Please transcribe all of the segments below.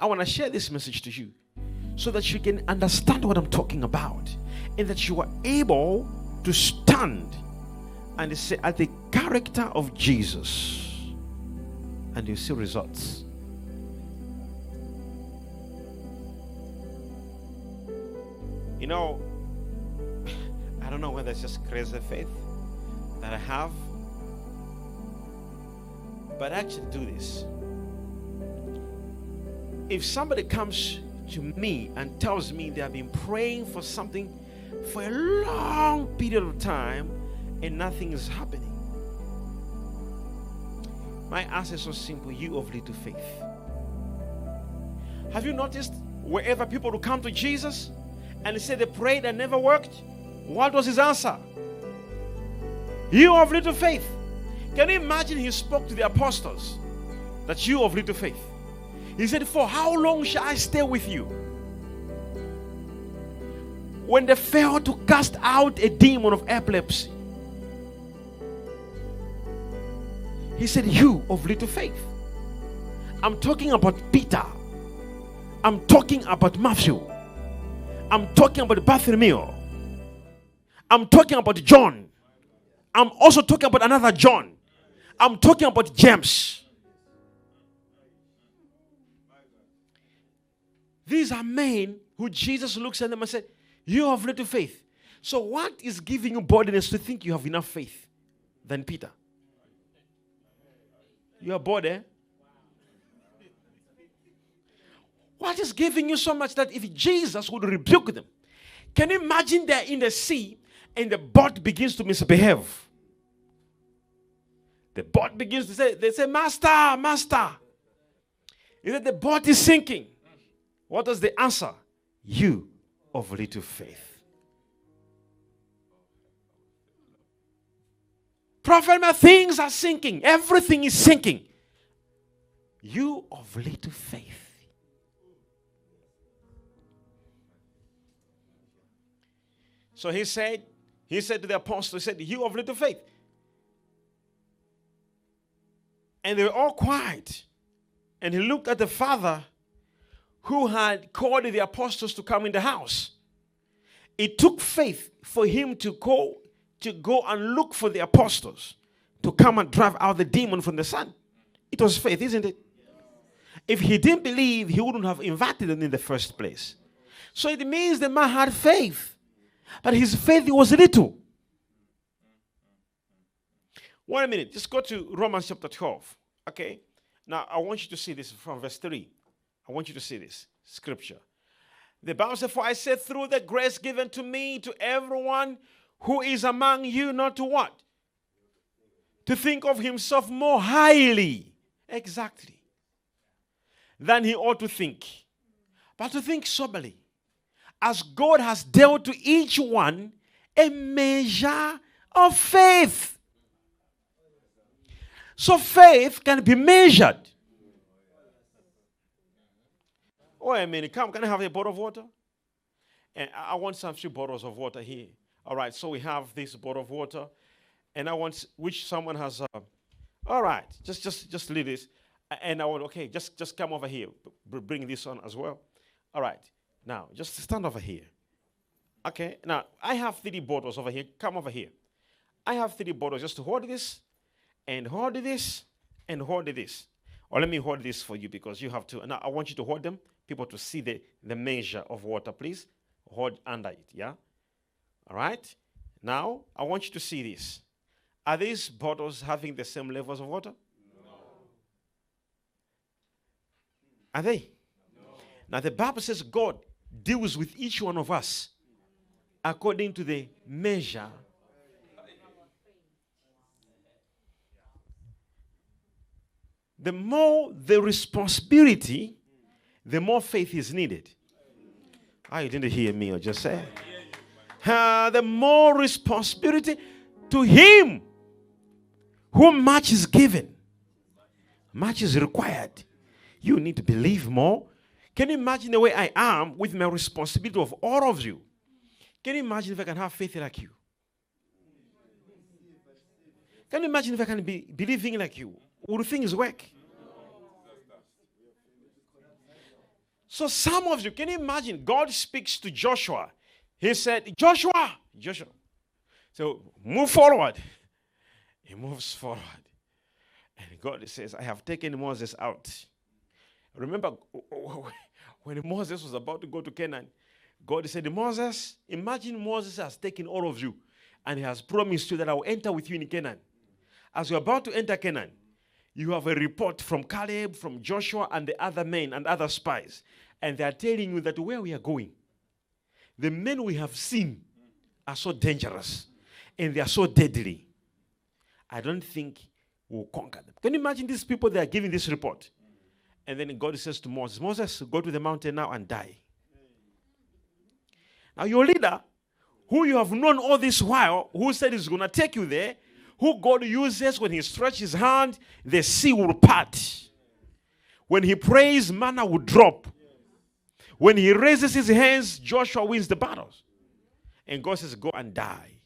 I want to share this message to you so that you can understand what I'm talking about and that you are able to stand and say at the character of Jesus and you see results. You know, I don't know whether it's just crazy faith that I have, but I actually do this. If somebody comes to me and tells me they have been praying for something for a long period of time and nothing is happening, my answer is so simple you of little faith. Have you noticed wherever people will come to Jesus and they say they prayed and never worked? What was his answer? You of little faith. Can you imagine he spoke to the apostles that you of little faith? He said, For how long shall I stay with you? When they failed to cast out a demon of epilepsy, he said, You of little faith. I'm talking about Peter. I'm talking about Matthew. I'm talking about Bartholomew. I'm talking about John. I'm also talking about another John. I'm talking about James. These are men who Jesus looks at them and said, You have little faith. So, what is giving you boldness to think you have enough faith than Peter? You are bored, eh? What is giving you so much that if Jesus would rebuke them? Can you imagine they're in the sea and the boat begins to misbehave? The boat begins to say, they say, Master, Master. Is that the boat is sinking? What is the answer? You of little faith. Prophet, my things are sinking. Everything is sinking. You of little faith. So he said, he said to the apostle, he said, You of little faith. And they were all quiet. And he looked at the father who had called the apostles to come in the house. It took faith for him to go to go and look for the apostles to come and drive out the demon from the son. It was faith, isn't it? If he didn't believe, he wouldn't have invited them in the first place. So it means the man had faith, but his faith was little. One minute, just go to Romans chapter 12. Okay? Now, I want you to see this from verse 3. I want you to see this scripture. The Bible says, For I said, through the grace given to me, to everyone who is among you, not to what? To think of himself more highly. Exactly. Than he ought to think. But to think soberly. As God has dealt to each one a measure of faith. So faith can be measured. Oh, a minute. Come, can I have a bottle of water? And I want some few bottles of water here. All right, so we have this bottle of water, and I want which someone has. Uh, all right, just just just leave this, and I want okay, just just come over here, bring this on as well. All right, now just stand over here. Okay, now I have three bottles over here. Come over here. I have three bottles. Just to hold this, and hold this, and hold this. Or let me hold this for you because you have to. Now I want you to hold them, people to see the the measure of water. Please hold under it. Yeah. All right? Now, I want you to see this. Are these bottles having the same levels of water? No. Are they? No. Now, the Bible says God deals with each one of us according to the measure. The more the responsibility, the more faith is needed. Ah, you didn't hear me or just say uh, the more responsibility to him whom much is given. Much is required. You need to believe more. Can you imagine the way I am with my responsibility of all of you? Can you imagine if I can have faith like you? Can you imagine if I can be believing like you? Would things work? So some of you, can you imagine? God speaks to Joshua. He said, Joshua, Joshua. So move forward. He moves forward. And God says, I have taken Moses out. Remember when Moses was about to go to Canaan, God said, Moses, imagine Moses has taken all of you and he has promised you that I will enter with you in Canaan. As you're about to enter Canaan, you have a report from Caleb, from Joshua, and the other men and other spies. And they are telling you that where we are going, the men we have seen are so dangerous and they are so deadly. I don't think we'll conquer them. Can you imagine these people? They are giving this report. And then God says to Moses, Moses, go to the mountain now and die. Now, your leader, who you have known all this while, who said he's going to take you there, who God uses when he stretches his hand, the sea will part. When he prays, manna will drop. When he raises his hands, Joshua wins the battles. And God says, Go and die.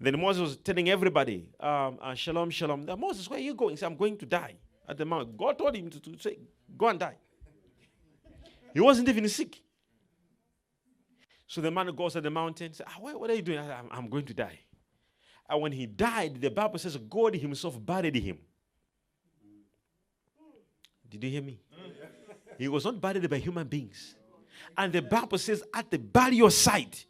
Then Moses was telling everybody, um, uh, Shalom, Shalom. Moses, where are you going? He said, I'm going to die at the mount. God told him to, to say, Go and die. He wasn't even sick. So the man goes to the mountain, says, ah, what, are you doing? I, I'm, I'm going to die. And when he died, the Bible says God himself buried him. Did you hear me? He was not buried by human beings. And the Bible says at the burial site,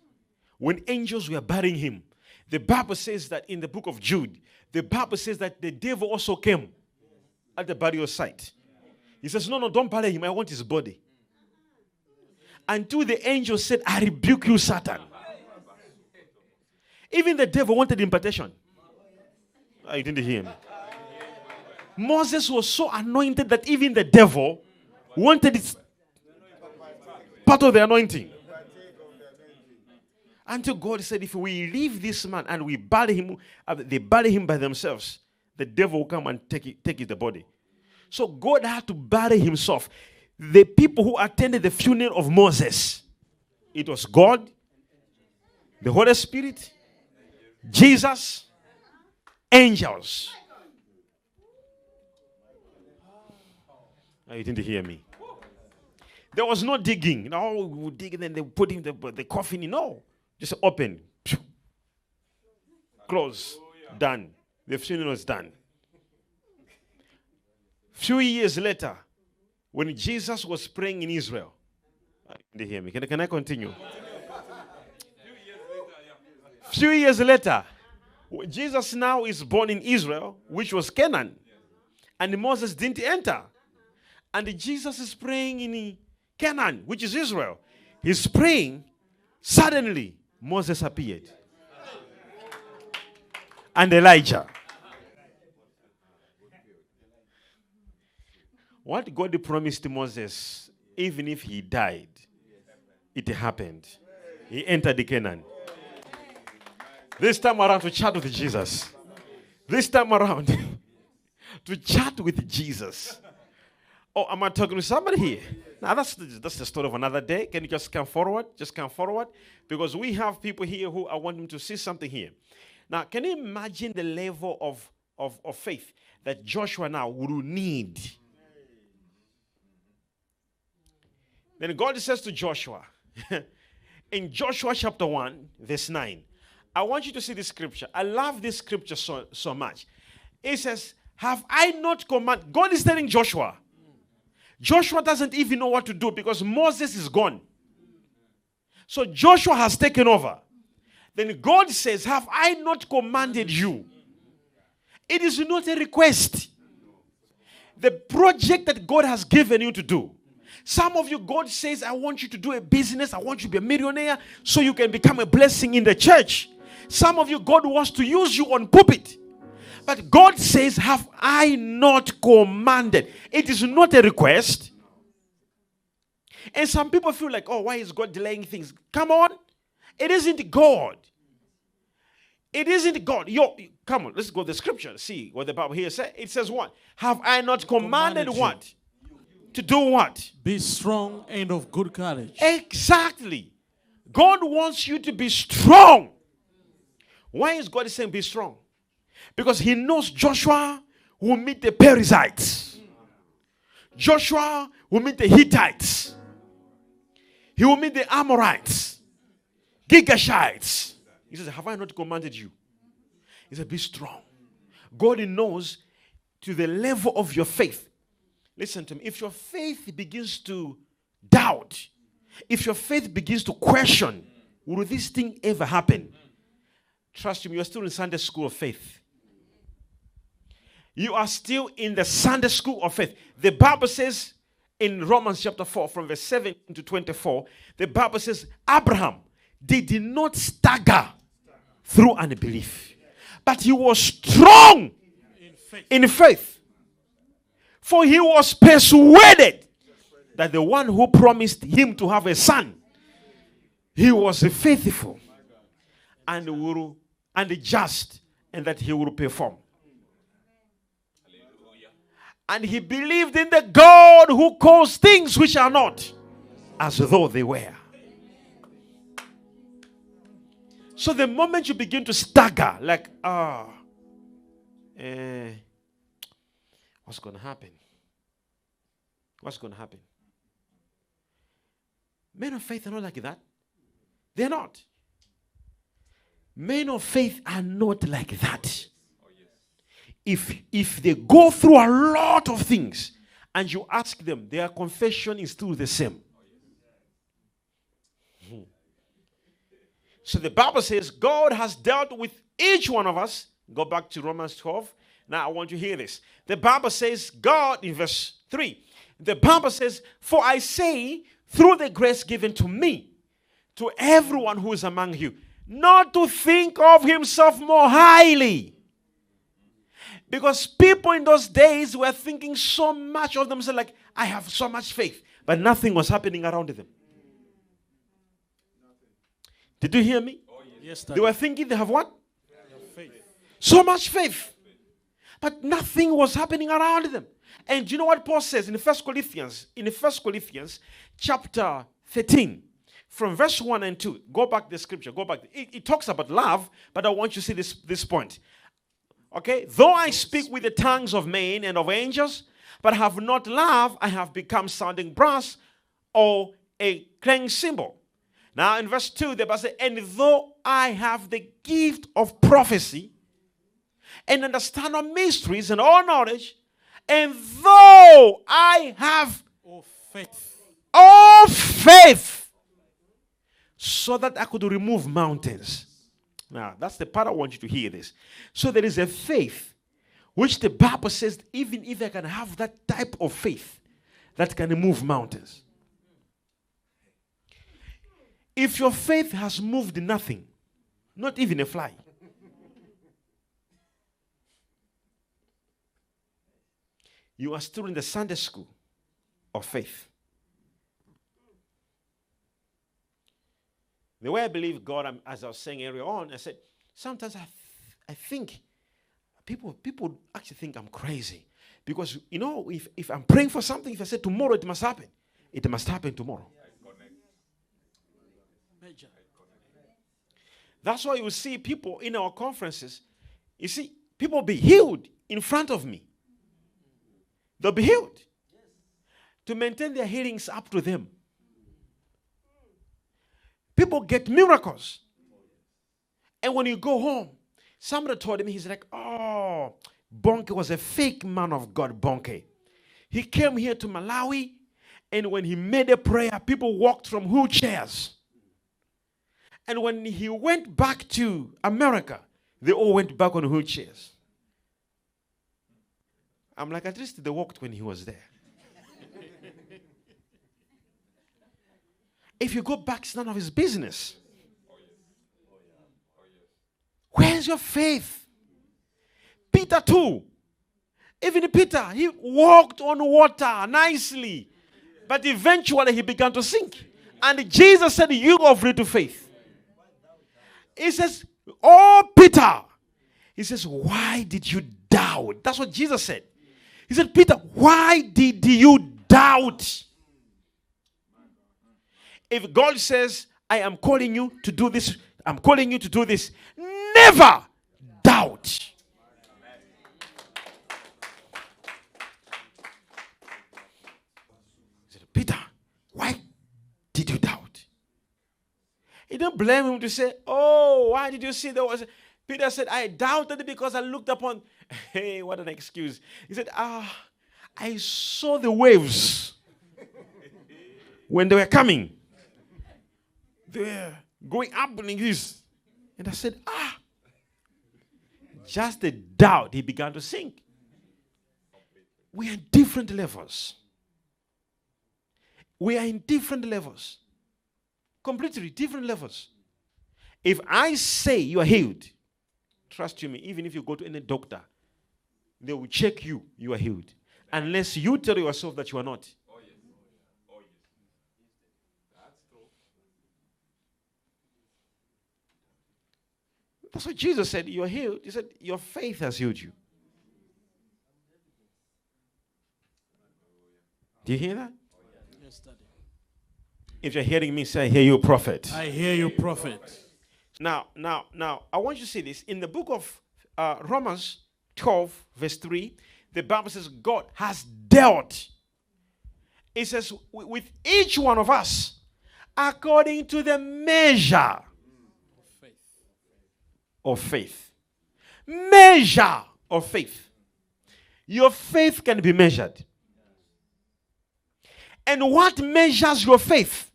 when angels were burying him, the Bible says that in the book of Jude, the Bible says that the devil also came at the burial site. He says, No, no, don't bury him. I want his body. Until the angel said, I rebuke you, Satan. Even the devil wanted impartation. I ah, didn't hear me. Moses was so anointed that even the devil wanted it part of the anointing. Until God said, if we leave this man and we bury him, uh, they bury him by themselves, the devil will come and take, it, take the body. So God had to bury himself. The people who attended the funeral of Moses, it was God, the Holy Spirit, Jesus, angels. Oh, you didn't hear me. There was no digging. No, we would dig and then they put in the, the coffin in. No, just open, close, done. The funeral is done. Few years later, when Jesus was praying in Israel, did hear me? Can, can I continue? Few years later, Jesus now is born in Israel, which was Canaan, and Moses didn't enter. And Jesus is praying in Canaan, which is Israel. He's praying. Suddenly, Moses appeared. And Elijah. What God promised Moses, even if he died, it happened. He entered the Canaan. This time around to chat with Jesus. This time around to chat with Jesus. Oh, am I talking to somebody here? Now that's the, that's the story of another day. Can you just come forward? Just come forward, because we have people here who I want them to see something here. Now, can you imagine the level of of, of faith that Joshua now will need Then God says to Joshua, in Joshua chapter 1, verse 9, I want you to see this scripture. I love this scripture so, so much. It says, Have I not commanded? God is telling Joshua. Joshua doesn't even know what to do because Moses is gone. So Joshua has taken over. Then God says, Have I not commanded you? It is not a request. The project that God has given you to do some of you, God says, I want you to do a business. I want you to be a millionaire so you can become a blessing in the church. Some of you, God wants to use you on pulpit. But God says, Have I not commanded? It is not a request. And some people feel like, Oh, why is God delaying things? Come on. It isn't God. It isn't God. Yo, come on, let's go to the scripture. See what the Bible here says. It says what? Have I not commanded, commanded what? To do what? Be strong and of good courage. Exactly. God wants you to be strong. Why is God saying be strong? Because he knows Joshua will meet the Perizzites. Joshua will meet the Hittites. He will meet the Amorites, Girgashites. He says, Have I not commanded you? He said, Be strong. God knows to the level of your faith. Listen to me. If your faith begins to doubt, if your faith begins to question, will this thing ever happen? Trust me, you're still in Sunday school of faith. You are still in the Sunday school of faith. The Bible says in Romans chapter 4, from verse 7 to 24, the Bible says, Abraham, they did not stagger through unbelief, but he was strong In faith. in faith. For he was persuaded that the one who promised him to have a son, he was faithful and will and just, and that he will perform. And he believed in the God who calls things which are not as though they were. So the moment you begin to stagger, like, ah, eh, what's going to happen? What's going to happen? Men of faith are not like that. They're not. Men of faith are not like that. If if they go through a lot of things and you ask them, their confession is still the same. Hmm. So the Bible says God has dealt with each one of us. Go back to Romans 12. Now I want you to hear this. The Bible says, God, in verse 3, the Bible says, For I say, through the grace given to me, to everyone who is among you, not to think of himself more highly. Because people in those days were thinking so much of themselves, like, I have so much faith, but nothing was happening around them. Did you hear me? Yes, They were thinking they have what? faith. So much faith. But nothing was happening around them. And do you know what Paul says in First Corinthians? In First Corinthians chapter 13, from verse 1 and 2. Go back the scripture. Go back. It, it talks about love, but I want you to see this, this point. Okay? Though I speak with the tongues of men and of angels, but have not love, I have become sounding brass or a clanging cymbal. Now in verse 2, the Bible says, And though I have the gift of prophecy and understand all mysteries and all knowledge, and though I have Oh, faith. all faith so that I could remove mountains. Now, that's the part I want you to hear this. So there is a faith which the Bible says, even if I can have that type of faith that can move mountains. If your faith has moved nothing, not even a fly, you are still in the Sunday school of faith. The way I believe God, as I was saying earlier on, I said, sometimes I, th- I think people, people actually think I'm crazy. Because, you know, if, if I'm praying for something, if I say tomorrow it must happen, it must happen tomorrow. Major. That's why you see people in our conferences, you see, people be healed in front of me. They'll be healed. To maintain their healings up to them. People get miracles. And when you go home, somebody told me, he's like, oh, Bonnke was a fake man of God, Bonnke. He came here to Malawi, and when he made a prayer, people walked from wheelchairs. And when he went back to America, they all went back on wheelchairs. I'm like, at least they walked when he was there. If you go back, it's none of his business. Where's your faith? Peter, too. Even Peter, he walked on water nicely, but eventually he began to sink. And Jesus said, You of little faith. He says, Oh, Peter. He says, Why did you doubt? That's what Jesus said. He said, Peter, why did you doubt? If God says, I am calling you to do this, I'm calling you to do this, never doubt. Said, Peter, why did you doubt? He didn't blame him to say, Oh, why did you see there was. Peter said, I doubted because I looked upon. Hey, what an excuse. He said, Ah, I saw the waves when they were coming. They were going up like this. And I said, Ah. Just the doubt, he began to sink. We are in different levels. We are in different levels. Completely different levels. If I say you are healed, trust you me, even if you go to any doctor, they will check you, you are healed. Unless you tell yourself that you are not. That's what Jesus said. You're healed. He said, Your faith has healed you. Do you hear that? If you're hearing me say, I hear you, prophet. I hear you, prophet. Now, now, now, I want you to see this. In the book of uh, Romans 12, verse 3, the Bible says, God has dealt. It says, with each one of us, according to the measure. Of faith. Measure of faith. Your faith can be measured. And what measures your faith?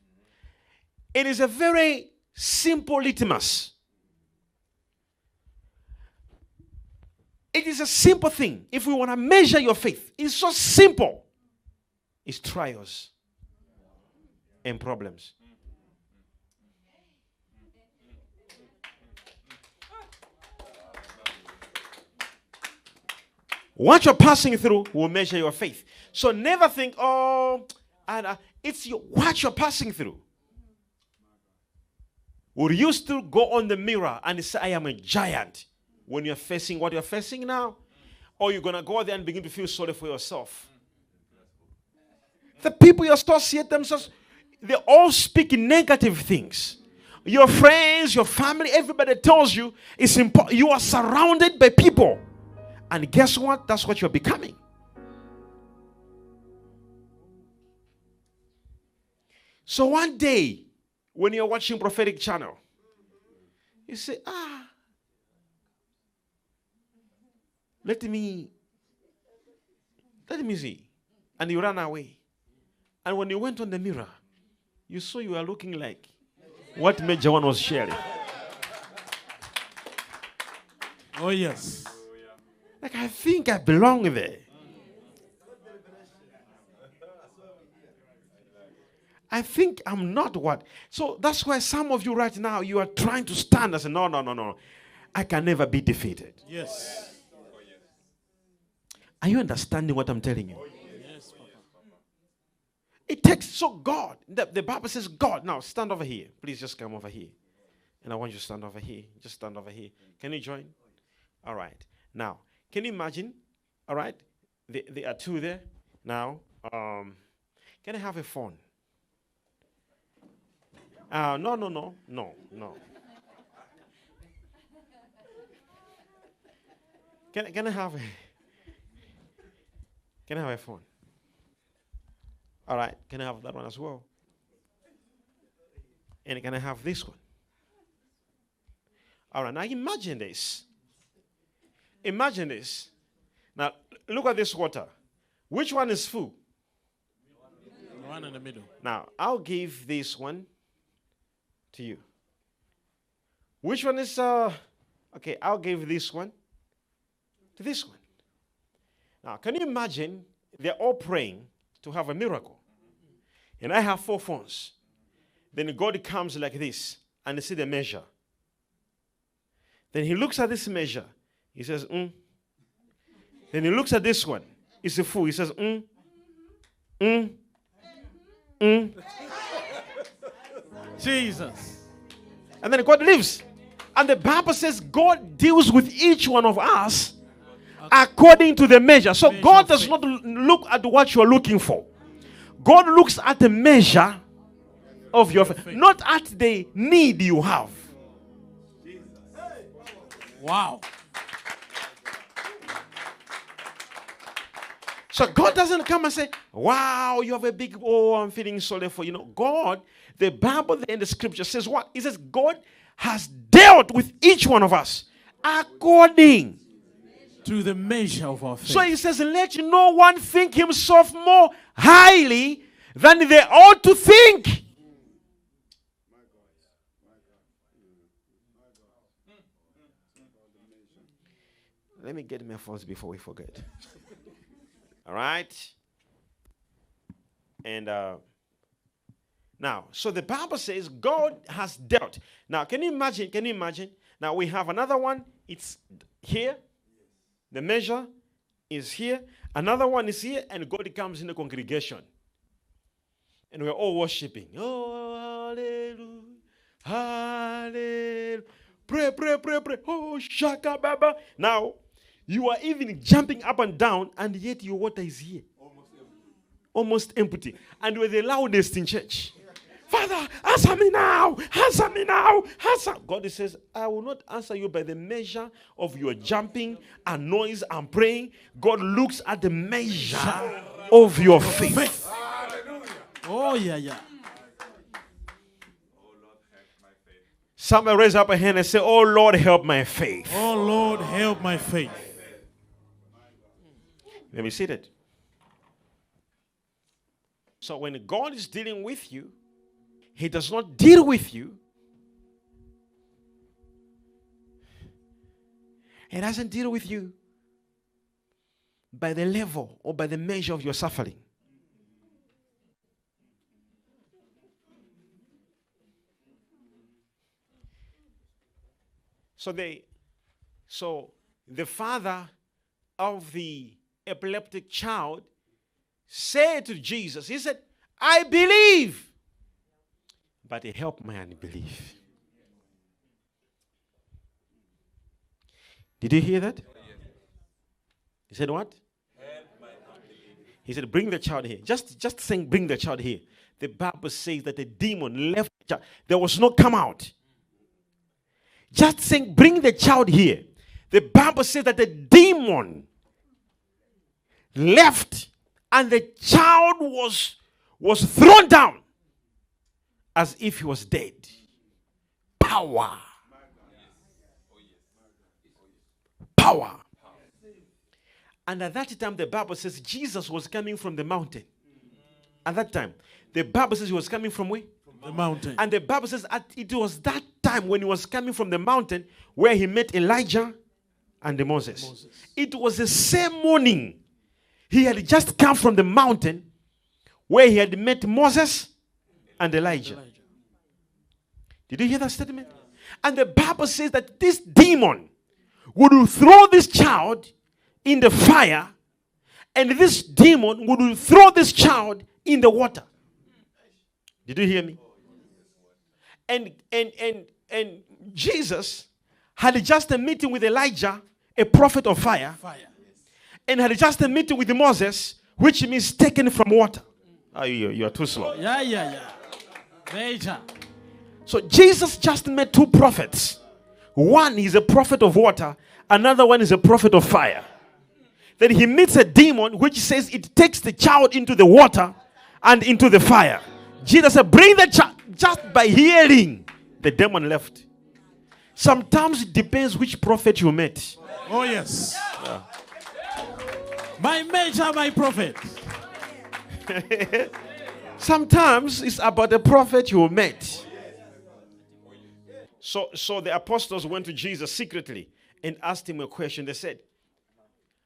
It is a very simple litmus. It is a simple thing. If we want to measure your faith, it's so simple. It's trials and problems. What you're passing through will measure your faith. So never think, oh, and, uh, it's your, what you're passing through. Would you still go on the mirror and say, I am a giant when you're facing what you're facing now? Or you're going to go there and begin to feel sorry for yourself? The people you associate themselves, they all speak negative things. Your friends, your family, everybody tells you it's important. You are surrounded by people. And guess what? That's what you're becoming. So one day, when you're watching prophetic channel, you say, ah, let me, let me see. And you ran away. And when you went on the mirror, you saw you were looking like what Major One was sharing. Oh, yes. Like, I think I belong there. I think I'm not what. So that's why some of you right now, you are trying to stand and say, no, no, no, no. I can never be defeated. Yes. Are you understanding what I'm telling you? Yes, Papa. It takes so God. The, the Bible says God. Now stand over here. Please just come over here. And I want you to stand over here. Just stand over here. Can you join? All right. Now, can you imagine? All right. There, there are two there. Now, um, can I have a phone? Uh, no, no, no, no, no. Can, can I have a, can I have a phone? All right, can I have that one as well? And can I have this one? All right, now imagine this. Imagine this. Now, look at this water. Which one is full? The one in the middle. Now, I'll give this one to you. Which one is, uh, okay, I'll give this one to this one. Now, can you imagine they're all praying to have a miracle? And I have four phones. Then God comes like this and they see the measure. Then he looks at this measure. He says, mm. Then he looks at this one. It's a fool. He says, mm, mm, mm. Jesus. And then God lives. And the Bible says God deals with each one of us according to the measure. So God does not look at what you're looking for. God looks at the measure of your faith, faith. not at the need you have. Wow. So God doesn't come and say, Wow, you have a big, oh, I'm feeling sorry for you. know, God, the Bible in the scripture says what? It says God has dealt with each one of us according. To the measure of our faith. So he says, Let no one think himself more highly than they ought to think. Let me get my phones before we forget. All right? And uh, now, so the Bible says God has dealt. Now, can you imagine? Can you imagine? Now we have another one. It's here. The measure is here. Another one is here, and God comes in the congregation. And we're all worshiping. Oh, hallelujah. Hallelujah. Pray, pray, pray, pray. Oh, shaka baba. Now, you are even jumping up and down, and yet your water is here. Almost empty. Almost empty. And we're the loudest in church. Father, answer me now. Answer me now. Answer. God says, I will not answer you by the measure of your jumping and noise and praying. God looks at the measure of your faith. Oh, yeah, yeah. Somebody raise up a hand and say, Oh Lord, help my faith. Oh, Lord, help my faith. Let me see that. So when God is dealing with you, He does not deal with you. He doesn't deal with you by the level or by the measure of your suffering. So they so the father of the epileptic child said to Jesus, He said, I believe, but help my unbelief. Did you hear that? He said, What? He said, Bring the child here. Just, just saying, Bring the child here. The Bible says that the demon left the child. There was no come out. Just saying, Bring the child here. The Bible says that the demon left and the child was was thrown down as if he was dead power power and at that time the bible says jesus was coming from the mountain at that time the bible says he was coming from where The mountain. and the bible says at, it was that time when he was coming from the mountain where he met elijah and the moses. Moses. it was the same morning he had just come from the mountain where he had met Moses and Elijah. Did you hear that statement? And the Bible says that this demon would throw this child in the fire, and this demon would throw this child in the water. Did you hear me? And and and and Jesus had just a meeting with Elijah, a prophet of fire, Fire. And had just a meeting with Moses, which means taken from water. Oh, you, you are too slow. Yeah, yeah, yeah. Major. So Jesus just met two prophets. One is a prophet of water, another one is a prophet of fire. Then he meets a demon which says it takes the child into the water and into the fire. Jesus said, Bring the child. Just by hearing, the demon left. Sometimes it depends which prophet you met. Oh, yes. My major, my prophet. Sometimes it's about the prophet you met. So, so the apostles went to Jesus secretly and asked him a question. They said,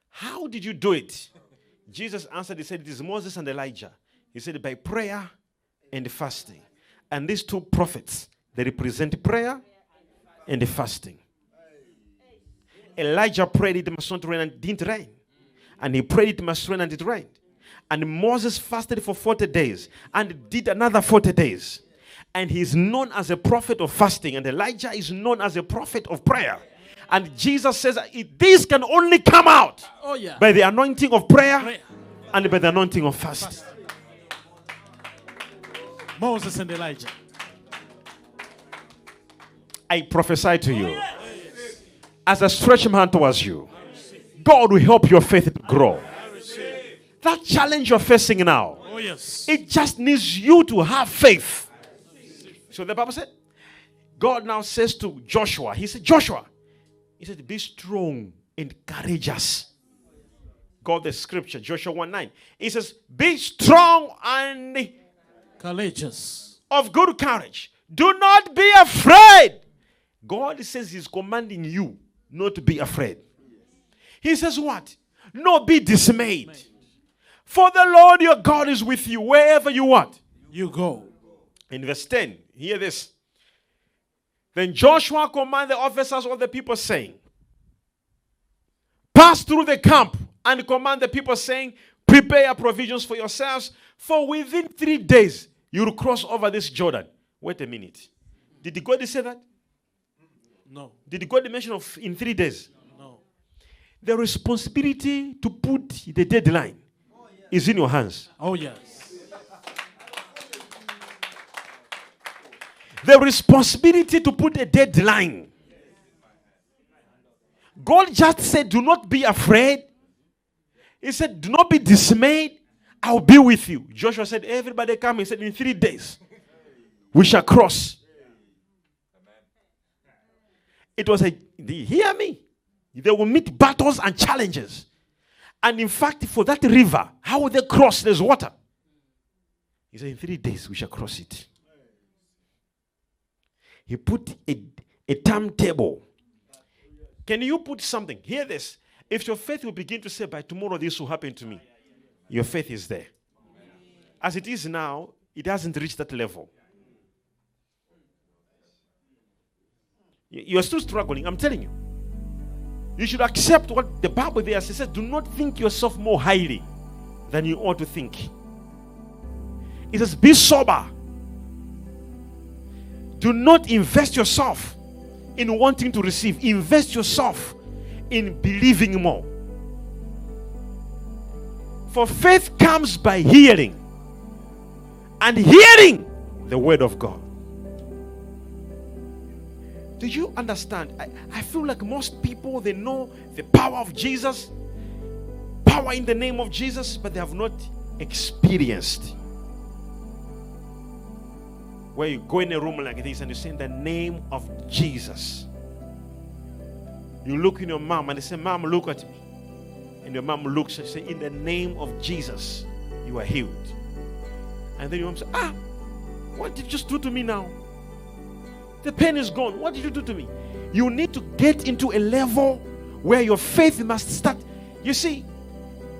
How did you do it? Jesus answered, He said, It is Moses and Elijah. He said, By prayer and fasting. And these two prophets, they represent prayer and the fasting. Elijah prayed it must not rain and didn't rain. And he prayed it must rain and it rained. And Moses fasted for 40 days and did another 40 days. And he's known as a prophet of fasting, and Elijah is known as a prophet of prayer. And Jesus says, This can only come out Oh, yeah. by the anointing of prayer Prayer. and by the anointing of fasting. Moses and Elijah. I prophesy to you as I stretch my hand towards you, God will help your faith to grow. That challenge you're facing now, Oh, yes. it just needs you to have faith. So the Bible said, God now says to Joshua, He said, Joshua, He said, be strong and courageous. God, the scripture, Joshua 1 9. He says, Be strong and Courageous. of good courage. Do not be afraid. God says He's commanding you not to be afraid. He says, What? No, be dismayed. For the Lord your God is with you wherever you want. You go. In verse 10, hear this. Then Joshua commanded the officers of the people, saying, Pass through the camp and command the people, saying, Prepare provisions for yourselves, for within three days you will cross over this Jordan. Wait a minute. Did the God say that? No. Did the God mention of in three days? The responsibility to put the deadline is in your hands. Oh, yes. the responsibility to put a deadline. God just said, Do not be afraid. He said, Do not be dismayed. I'll be with you. Joshua said, Everybody come. He said, In three days, we shall cross. It was a, the- hear me. They will meet battles and challenges. And in fact, for that river, how will they cross? There's water. He said, In three days, we shall cross it. He put a, a timetable. Can you put something? Hear this. If your faith will begin to say, by tomorrow this will happen to me, your faith is there. As it is now, it hasn't reached that level. You you are still struggling, I'm telling you. You should accept what the Bible there says. Do not think yourself more highly than you ought to think. It says, Be sober. Do not invest yourself in wanting to receive. Invest yourself in believing more. For faith comes by hearing, and hearing the word of God. Do you understand? I, I feel like most people they know the power of Jesus, power in the name of Jesus, but they have not experienced where you go in a room like this and you say in the name of Jesus. You look in your mom and they say, Mom, look at me. And your mom looks and say, In the name of Jesus, you are healed. And then your mom says, Ah, what did you just do to me now? The pain is gone. What did you do to me? You need to get into a level where your faith must start. You see,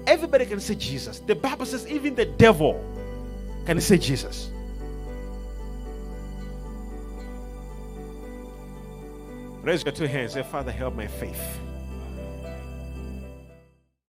everybody can say Jesus. The Bible says even the devil can say Jesus. Raise your two hands. Say, Father, help my faith.